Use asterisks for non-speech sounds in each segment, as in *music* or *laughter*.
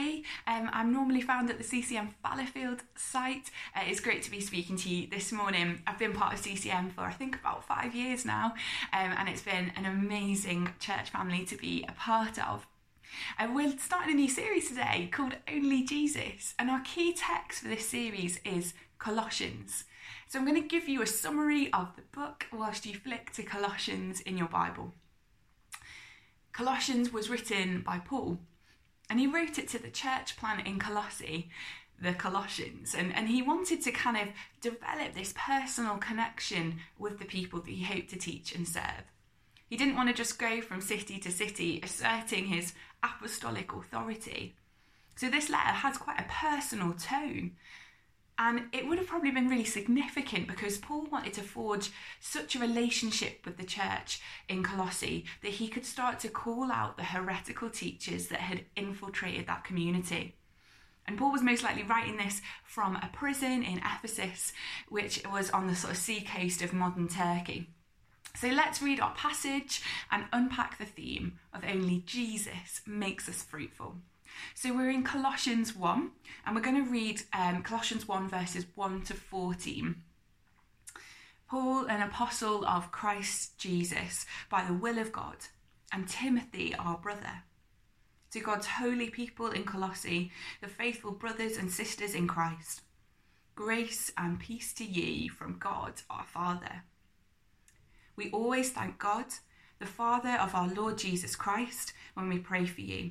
Abby. Um, I'm normally found at the CCM Fallowfield site. Uh, it's great to be speaking to you this morning. I've been part of CCM for I think about five years now, um, and it's been an amazing church family to be a part of. Uh, we're starting a new series today called Only Jesus, and our key text for this series is Colossians. So I'm going to give you a summary of the book whilst you flick to Colossians in your Bible. Colossians was written by Paul, and he wrote it to the church plant in Colossae, the Colossians, and, and he wanted to kind of develop this personal connection with the people that he hoped to teach and serve. He didn't want to just go from city to city asserting his apostolic authority. So this letter has quite a personal tone. And it would have probably been really significant because Paul wanted to forge such a relationship with the church in Colossae that he could start to call out the heretical teachers that had infiltrated that community. And Paul was most likely writing this from a prison in Ephesus, which was on the sort of sea coast of modern Turkey. So let's read our passage and unpack the theme of only Jesus makes us fruitful. So we're in Colossians 1, and we're going to read um, Colossians 1, verses 1 to 14. Paul, an apostle of Christ Jesus, by the will of God, and Timothy, our brother. To God's holy people in Colossae, the faithful brothers and sisters in Christ, grace and peace to ye from God our Father. We always thank God, the Father of our Lord Jesus Christ, when we pray for you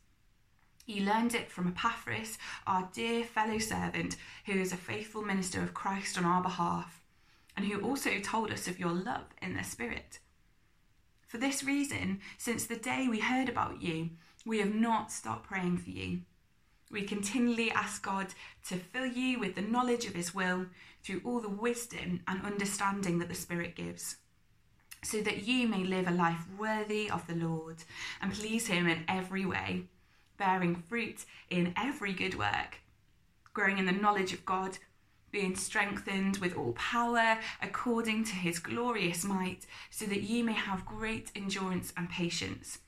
You learned it from Epaphras, our dear fellow servant, who is a faithful minister of Christ on our behalf, and who also told us of your love in the Spirit. For this reason, since the day we heard about you, we have not stopped praying for you. We continually ask God to fill you with the knowledge of His will through all the wisdom and understanding that the Spirit gives, so that you may live a life worthy of the Lord and please Him in every way bearing fruit in every good work, growing in the knowledge of God, being strengthened with all power according to his glorious might, so that ye may have great endurance and patience,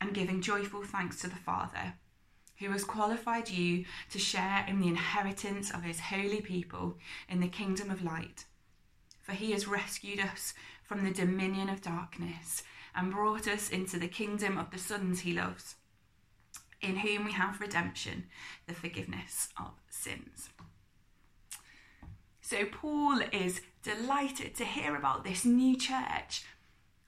and giving joyful thanks to the Father, who has qualified you to share in the inheritance of his holy people in the kingdom of light. For he has rescued us from the dominion of darkness and brought us into the kingdom of the sons he loves in whom we have redemption, the forgiveness of sins. So, Paul is delighted to hear about this new church.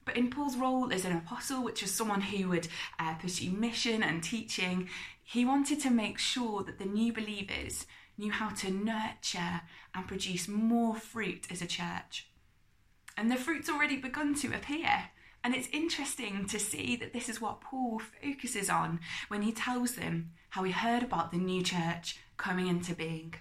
But in Paul's role as an apostle, which was someone who would uh, pursue mission and teaching, he wanted to make sure that the new believers knew how to nurture and produce more fruit as a church. And the fruit's already begun to appear. And it's interesting to see that this is what Paul focuses on when he tells them how he heard about the new church coming into being.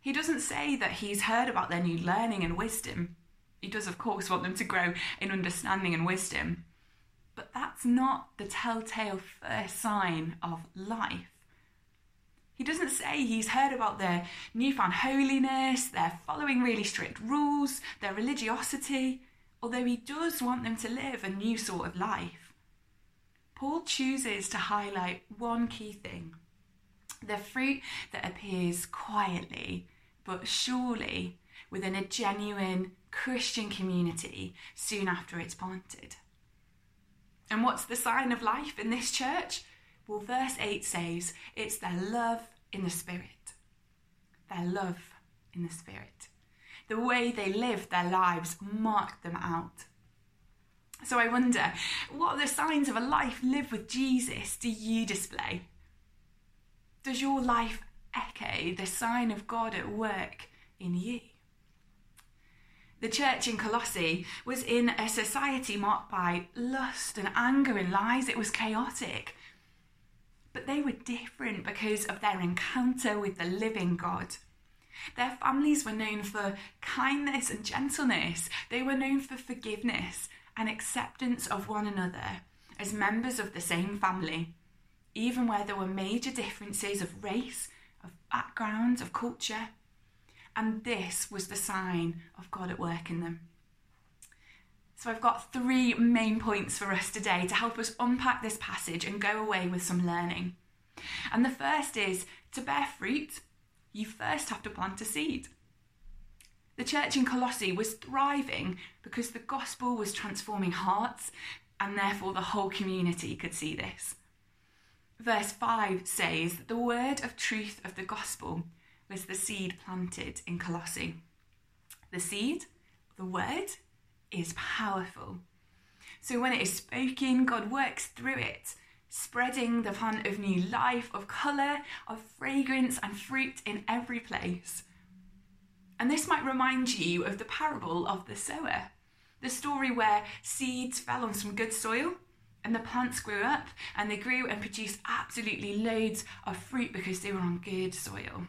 He doesn't say that he's heard about their new learning and wisdom. He does, of course, want them to grow in understanding and wisdom. But that's not the telltale first sign of life. He doesn't say he's heard about their newfound holiness, their following really strict rules, their religiosity although he does want them to live a new sort of life. Paul chooses to highlight one key thing the fruit that appears quietly but surely within a genuine Christian community soon after it's planted. And what's the sign of life in this church? Well, verse 8 says it's their love in the Spirit. Their love in the Spirit. The way they lived their lives marked them out. So I wonder, what are the signs of a life lived with Jesus do you display? Does your life echo the sign of God at work in you? The church in Colossae was in a society marked by lust and anger and lies. It was chaotic. But they were different because of their encounter with the living God. Their families were known for kindness and gentleness. They were known for forgiveness and acceptance of one another as members of the same family, even where there were major differences of race, of background, of culture. And this was the sign of God at work in them. So I've got three main points for us today to help us unpack this passage and go away with some learning. And the first is to bear fruit, you first have to plant a seed. The church in Colossae was thriving because the gospel was transforming hearts, and therefore the whole community could see this. Verse 5 says that the word of truth of the gospel was the seed planted in Colossae. The seed, the word, is powerful. So when it is spoken, God works through it, spreading the plant of new life, of colour, of fragrance and fruit in every place. And this might remind you of the parable of the sower, the story where seeds fell on some good soil and the plants grew up and they grew and produced absolutely loads of fruit because they were on good soil.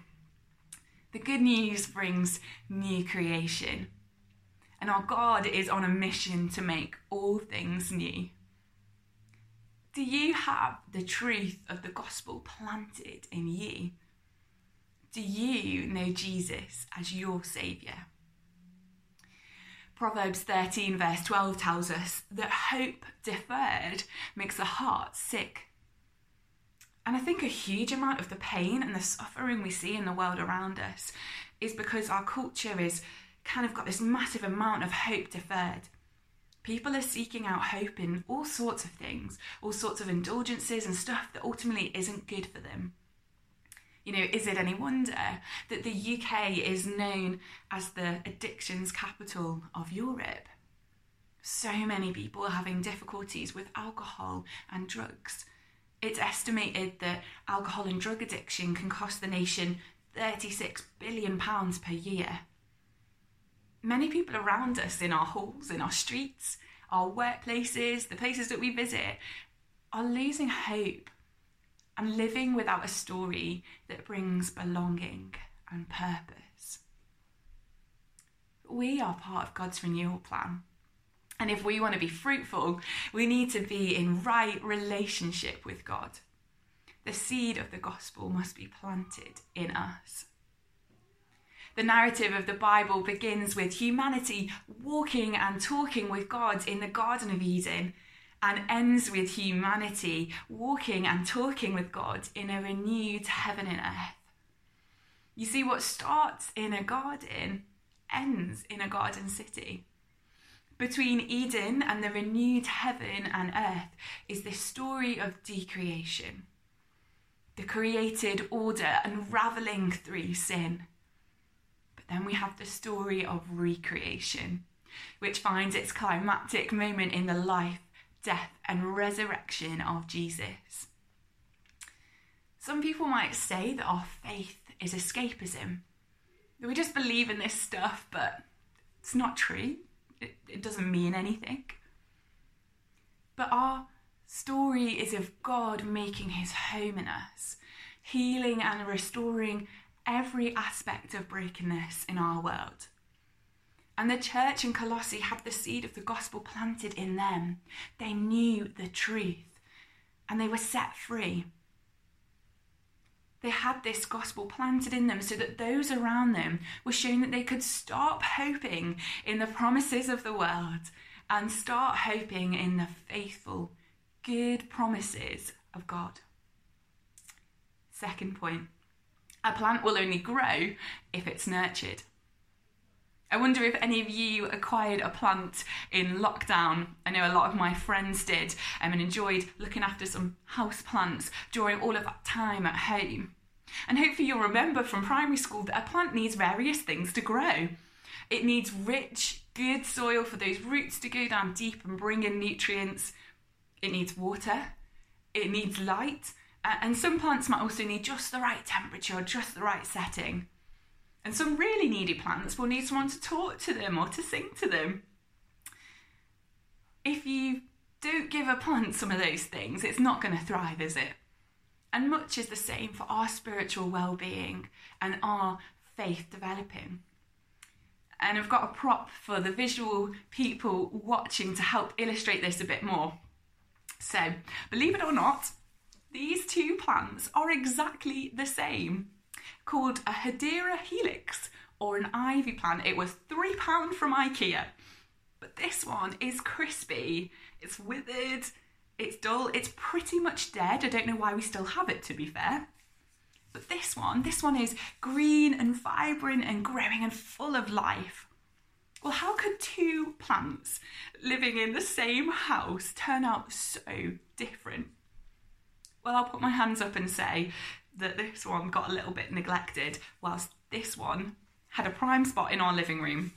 The good news brings new creation. And our God is on a mission to make all things new. Do you have the truth of the gospel planted in you? Do you know Jesus as your Saviour? Proverbs 13, verse 12 tells us that hope deferred makes the heart sick. And I think a huge amount of the pain and the suffering we see in the world around us is because our culture is kind of got this massive amount of hope deferred. People are seeking out hope in all sorts of things, all sorts of indulgences and stuff that ultimately isn't good for them. You know, is it any wonder that the UK is known as the addictions capital of Europe? So many people are having difficulties with alcohol and drugs. It's estimated that alcohol and drug addiction can cost the nation £36 billion per year. Many people around us in our halls, in our streets, our workplaces, the places that we visit, are losing hope and living without a story that brings belonging and purpose. We are part of God's renewal plan. And if we want to be fruitful, we need to be in right relationship with God. The seed of the gospel must be planted in us. The narrative of the Bible begins with humanity walking and talking with God in the Garden of Eden and ends with humanity walking and talking with God in a renewed heaven and earth. You see, what starts in a garden ends in a garden city. Between Eden and the renewed heaven and earth is this story of decreation, the created order unraveling through sin then we have the story of recreation, which finds its climactic moment in the life, death, and resurrection of Jesus. Some people might say that our faith is escapism. We just believe in this stuff, but it's not true. It, it doesn't mean anything. But our story is of God making his home in us, healing and restoring every aspect of brokenness in our world. And the church in Colossae had the seed of the gospel planted in them. They knew the truth and they were set free. They had this gospel planted in them so that those around them were shown that they could stop hoping in the promises of the world and start hoping in the faithful, good promises of God. Second point a plant will only grow if it's nurtured. I wonder if any of you acquired a plant in lockdown. I know a lot of my friends did um, and enjoyed looking after some house plants during all of that time at home. And hopefully, you'll remember from primary school that a plant needs various things to grow. It needs rich, good soil for those roots to go down deep and bring in nutrients. It needs water. It needs light. And some plants might also need just the right temperature, just the right setting. And some really needy plants will need someone to talk to them or to sing to them. If you don't give a plant some of those things, it's not going to thrive, is it? And much is the same for our spiritual well being and our faith developing. And I've got a prop for the visual people watching to help illustrate this a bit more. So, believe it or not, these two plants are exactly the same called a Hedera helix or an ivy plant. It was £3 from IKEA. But this one is crispy, it's withered, it's dull, it's pretty much dead. I don't know why we still have it, to be fair. But this one, this one is green and vibrant and growing and full of life. Well, how could two plants living in the same house turn out so different? Well, I'll put my hands up and say that this one got a little bit neglected, whilst this one had a prime spot in our living room,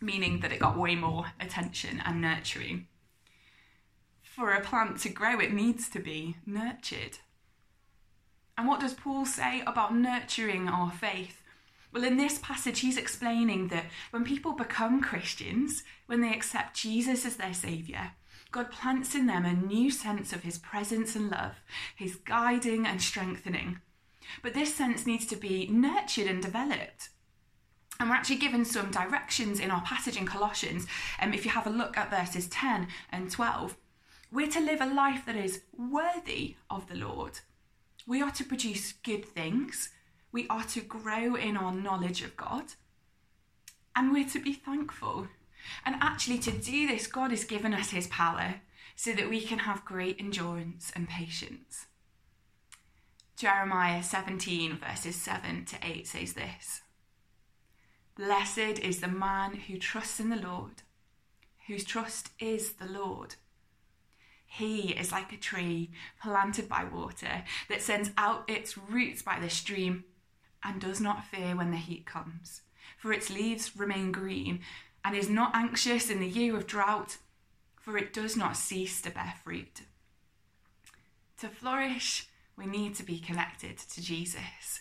meaning that it got way more attention and nurturing. For a plant to grow, it needs to be nurtured. And what does Paul say about nurturing our faith? Well, in this passage, he's explaining that when people become Christians, when they accept Jesus as their Saviour, God plants in them a new sense of his presence and love, his guiding and strengthening. But this sense needs to be nurtured and developed. And we're actually given some directions in our passage in Colossians. And um, if you have a look at verses 10 and 12, we're to live a life that is worthy of the Lord. We are to produce good things. We are to grow in our knowledge of God. And we're to be thankful. And actually, to do this, God has given us his power so that we can have great endurance and patience. Jeremiah 17, verses 7 to 8 says this Blessed is the man who trusts in the Lord, whose trust is the Lord. He is like a tree planted by water that sends out its roots by the stream and does not fear when the heat comes, for its leaves remain green and is not anxious in the year of drought, for it does not cease to bear fruit. To flourish, we need to be connected to Jesus.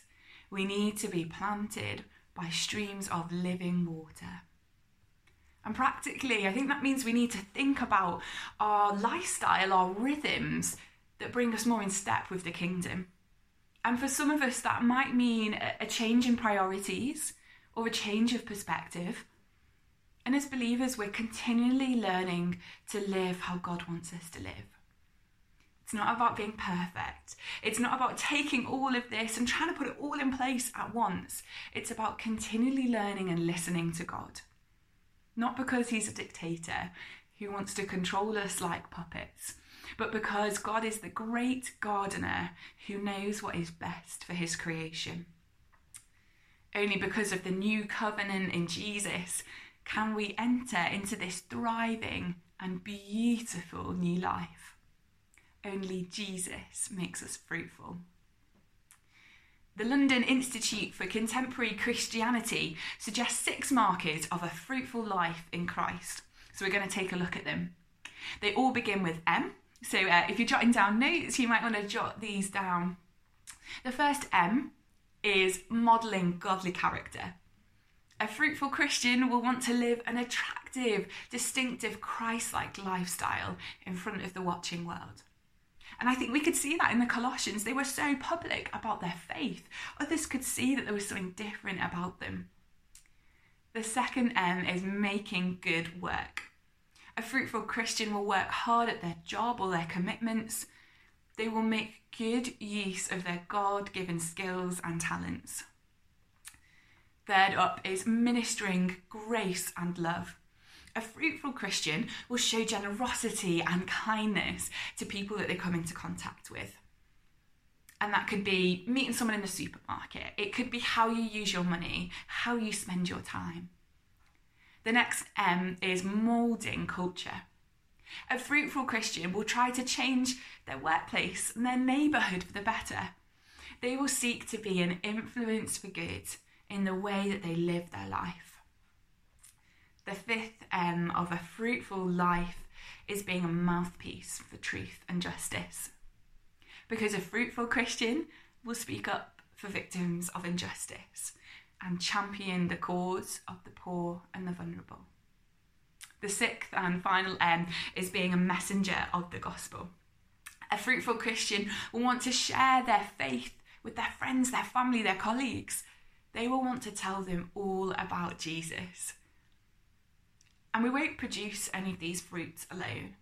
We need to be planted by streams of living water. And practically, I think that means we need to think about our lifestyle, our rhythms that bring us more in step with the kingdom. And for some of us, that might mean a change in priorities or a change of perspective. And as believers, we're continually learning to live how God wants us to live. It's not about being perfect. It's not about taking all of this and trying to put it all in place at once. It's about continually learning and listening to God. Not because He's a dictator who wants to control us like puppets, but because God is the great gardener who knows what is best for His creation. Only because of the new covenant in Jesus can we enter into this thriving and beautiful new life. Only Jesus makes us fruitful. The London Institute for Contemporary Christianity suggests six markers of a fruitful life in Christ. So we're going to take a look at them. They all begin with M. So uh, if you're jotting down notes, you might want to jot these down. The first M is modelling godly character. A fruitful Christian will want to live an attractive, distinctive, Christ like lifestyle in front of the watching world. And I think we could see that in the Colossians. They were so public about their faith. Others could see that there was something different about them. The second M is making good work. A fruitful Christian will work hard at their job or their commitments. They will make good use of their God given skills and talents. Third up is ministering grace and love. A fruitful Christian will show generosity and kindness to people that they come into contact with. And that could be meeting someone in the supermarket, it could be how you use your money, how you spend your time. The next M is moulding culture. A fruitful Christian will try to change their workplace and their neighbourhood for the better. They will seek to be an influence for good in the way that they live their life. The fifth M of a fruitful life is being a mouthpiece for truth and justice. Because a fruitful Christian will speak up for victims of injustice and champion the cause of the poor and the vulnerable. The sixth and final M is being a messenger of the gospel. A fruitful Christian will want to share their faith with their friends, their family, their colleagues. They will want to tell them all about Jesus. And we won't produce any of these fruits alone.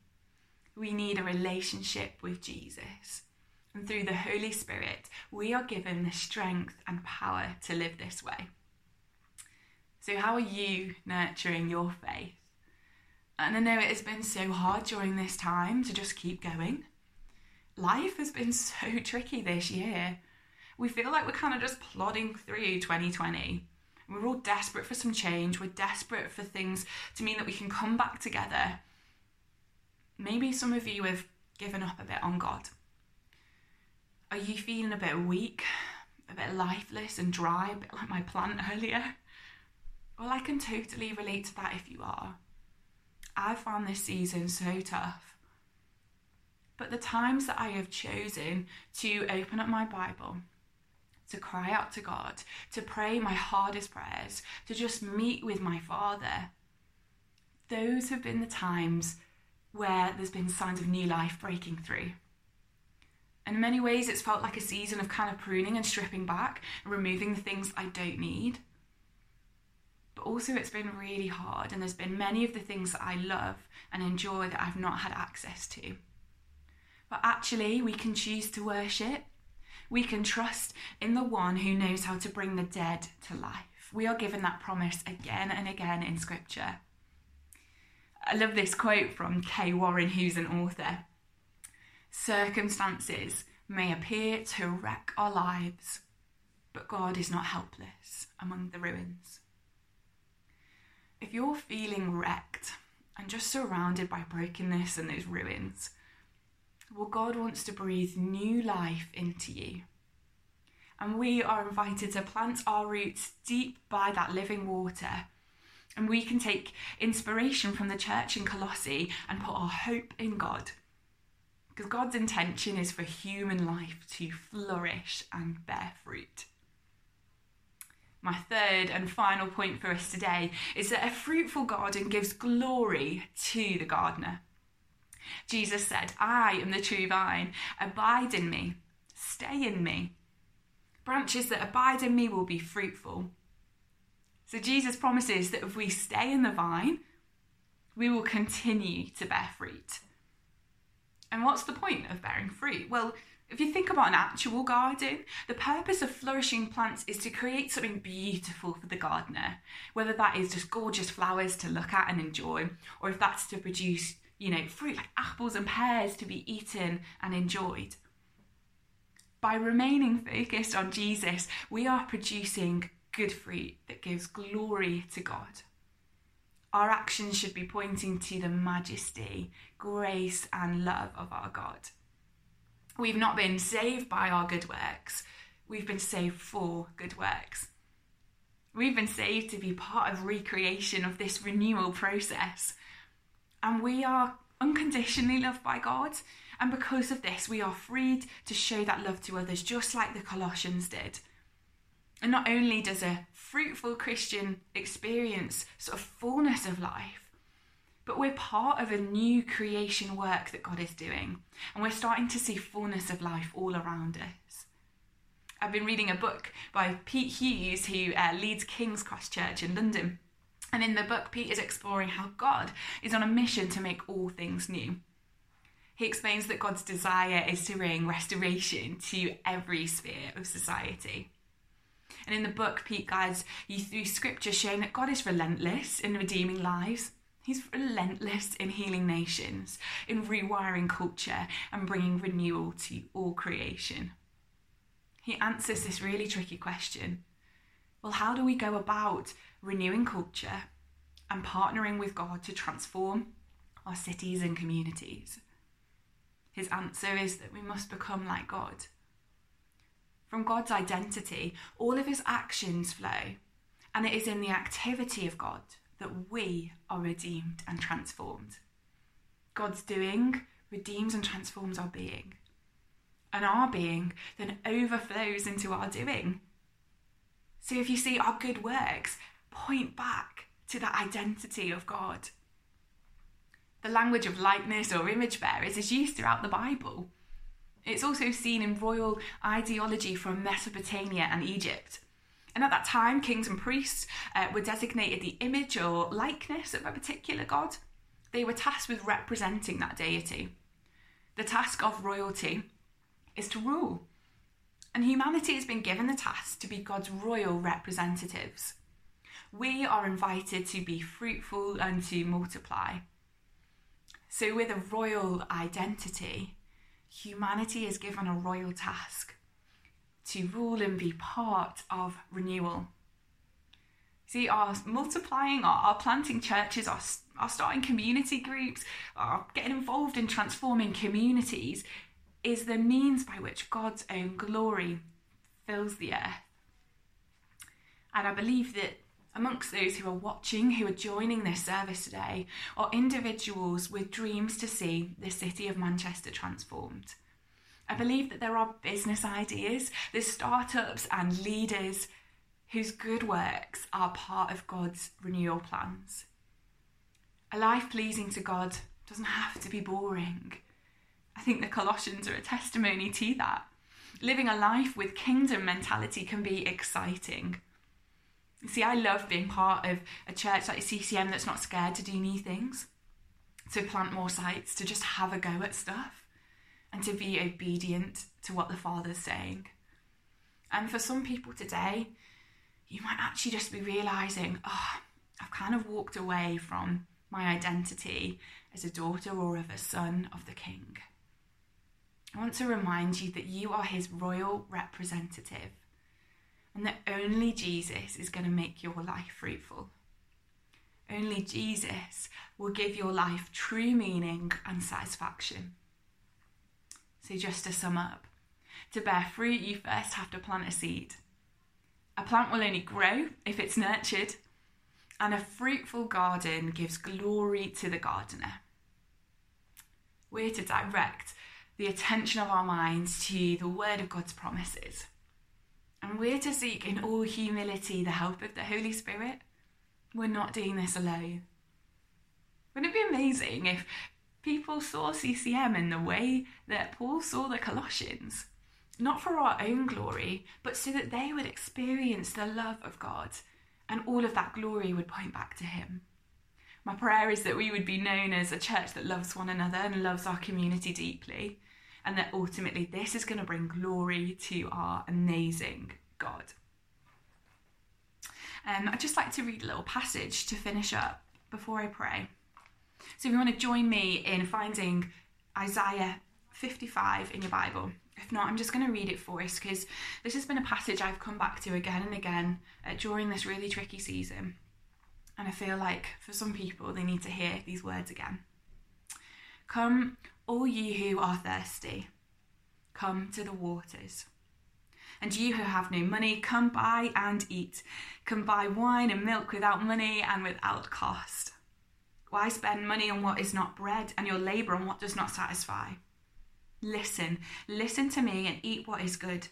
We need a relationship with Jesus. And through the Holy Spirit, we are given the strength and power to live this way. So, how are you nurturing your faith? And I know it has been so hard during this time to just keep going. Life has been so *laughs* tricky this year. We feel like we're kind of just plodding through 2020. We're all desperate for some change. We're desperate for things to mean that we can come back together. Maybe some of you have given up a bit on God. Are you feeling a bit weak, a bit lifeless and dry, a bit like my plant *laughs* earlier? Well, I can totally relate to that if you are. I've found this season so tough. But the times that I have chosen to open up my Bible, to cry out to God, to pray my hardest prayers, to just meet with my Father, those have been the times where there's been signs of new life breaking through. And in many ways, it's felt like a season of kind of pruning and stripping back and removing the things I don't need. But also, it's been really hard, and there's been many of the things that I love and enjoy that I've not had access to. But actually, we can choose to worship. We can trust in the one who knows how to bring the dead to life. We are given that promise again and again in Scripture. I love this quote from Kay Warren, who's an author. Circumstances may appear to wreck our lives, but God is not helpless among the ruins. If you're feeling wrecked and just surrounded by brokenness and those ruins, well, God wants to breathe new life into you. And we are invited to plant our roots deep by that living water. And we can take inspiration from the church in Colossae and put our hope in God. Because God's intention is for human life to flourish and bear fruit. My third and final point for us today is that a fruitful garden gives glory to the gardener. Jesus said, I am the true vine. Abide in me. Stay in me. Branches that abide in me will be fruitful. So Jesus promises that if we stay in the vine, we will continue to bear fruit. And what's the point of bearing fruit? Well, if you think about an actual garden, the purpose of flourishing plants is to create something beautiful for the gardener, whether that is just gorgeous flowers to look at and enjoy, or if that's to produce, you know, fruit like apples and pears to be eaten and enjoyed. By remaining focused on Jesus, we are producing good fruit that gives glory to God. Our actions should be pointing to the majesty, grace, and love of our God. We've not been saved by our good works, we've been saved for good works. We've been saved to be part of recreation of this renewal process. And we are unconditionally loved by God. And because of this, we are freed to show that love to others, just like the Colossians did. And not only does a fruitful Christian experience sort of fullness of life, but we're part of a new creation work that God is doing. And we're starting to see fullness of life all around us. I've been reading a book by Pete Hughes, who uh, leads King's Cross Church in London. And in the book, Pete is exploring how God is on a mission to make all things new. He explains that God's desire is to bring restoration to every sphere of society. And in the book, Pete guides you through scripture showing that God is relentless in redeeming lives. He's relentless in healing nations, in rewiring culture, and bringing renewal to all creation. He answers this really tricky question well, how do we go about renewing culture, and partnering with God to transform our cities and communities? His answer is that we must become like God. From God's identity, all of his actions flow, and it is in the activity of God that we are redeemed and transformed. God's doing redeems and transforms our being, and our being then overflows into our doing. So if you see our good works, point back to that identity of God. The language of likeness or image bearers is used throughout the Bible. It's also seen in royal ideology from Mesopotamia and Egypt. And at that time, kings and priests uh, were designated the image or likeness of a particular god. They were tasked with representing that deity. The task of royalty is to rule. And humanity has been given the task to be God's royal representatives. We are invited to be fruitful and to multiply. So, with a royal identity, humanity is given a royal task to rule and be part of renewal. See, our multiplying, our, our planting churches, our, our starting community groups, our getting involved in transforming communities is the means by which God's own glory fills the earth. And I believe that amongst those who are watching, who are joining this service today, are individuals with dreams to see the city of Manchester transformed. I believe that there are business ideas, there's startups and leaders whose good works are part of God's renewal plans. A life pleasing to God doesn't have to be boring. I think the Colossians are a testimony to that. Living a life with kingdom mentality can be exciting. See, I love being part of a church like CCM that's not scared to do new things, to plant more sites, to just have a go at stuff, and to be obedient to what the Father's saying. And for some people today, you might actually just be realizing, oh, I've kind of walked away from my identity as a daughter or of a son of the King. I want to remind you that you are his royal representative and that only Jesus is going to make your life fruitful. Only Jesus will give your life true meaning and satisfaction. So, just to sum up, to bear fruit, you first have to plant a seed. A plant will only grow if it's nurtured, and a fruitful garden gives glory to the gardener. We're to direct the attention of our minds to the word of God's promises and we're to seek in all humility the help of the Holy Spirit. We're not doing this alone. Wouldn't it be amazing if people saw CCM in the way that Paul saw the Colossians? Not for our own glory, but so that they would experience the love of God and all of that glory would point back to Him. My prayer is that we would be known as a church that loves one another and loves our community deeply, and that ultimately this is going to bring glory to our amazing God. Um, I'd just like to read a little passage to finish up before I pray. So, if you want to join me in finding Isaiah 55 in your Bible, if not, I'm just going to read it for us because this has been a passage I've come back to again and again uh, during this really tricky season. And I feel like for some people, they need to hear these words again. Come, all you who are thirsty, come to the waters. And you who have no money, come buy and eat. Come buy wine and milk without money and without cost. Why spend money on what is not bread and your labour on what does not satisfy? Listen, listen to me and eat what is good,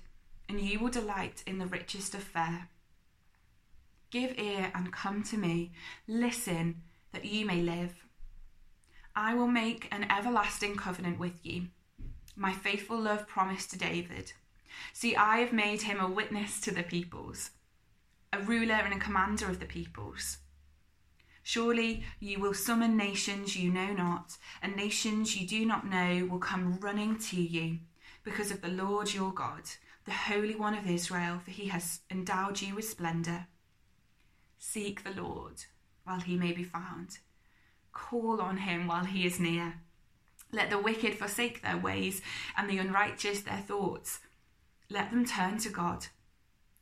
and you will delight in the richest of fare. Give ear and come to me. Listen, that you may live. I will make an everlasting covenant with you, my faithful love promised to David. See, I have made him a witness to the peoples, a ruler and a commander of the peoples. Surely you will summon nations you know not, and nations you do not know will come running to you because of the Lord your God, the Holy One of Israel, for he has endowed you with splendour. Seek the Lord while he may be found Call on him while he is near. Let the wicked forsake their ways and the unrighteous their thoughts. Let them turn to God,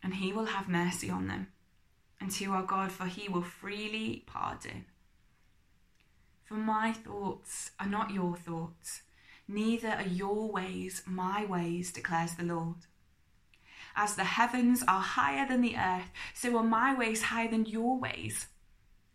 and he will have mercy on them, and to our God, for he will freely pardon. For my thoughts are not your thoughts, neither are your ways my ways, declares the Lord. As the heavens are higher than the earth, so are my ways higher than your ways,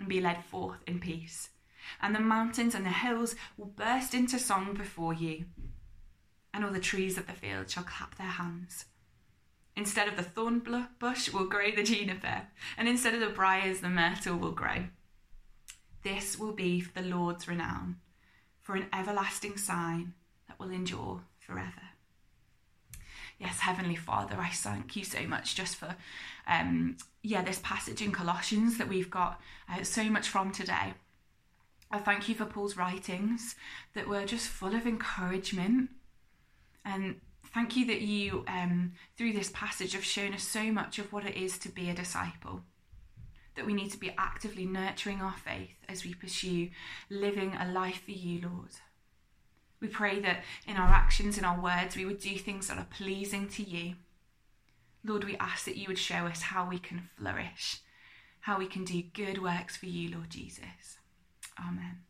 and be led forth in peace, and the mountains and the hills will burst into song before you, and all the trees of the field shall clap their hands. Instead of the thorn bush will grow the juniper, and instead of the briars, the myrtle will grow. This will be for the Lord's renown, for an everlasting sign that will endure forever. Yes, Heavenly Father, I thank you so much just for, um, yeah, this passage in Colossians that we've got uh, so much from today. I thank you for Paul's writings that were just full of encouragement and Thank you that you, um, through this passage, have shown us so much of what it is to be a disciple. That we need to be actively nurturing our faith as we pursue living a life for you, Lord. We pray that in our actions, in our words, we would do things that are pleasing to you. Lord, we ask that you would show us how we can flourish, how we can do good works for you, Lord Jesus. Amen.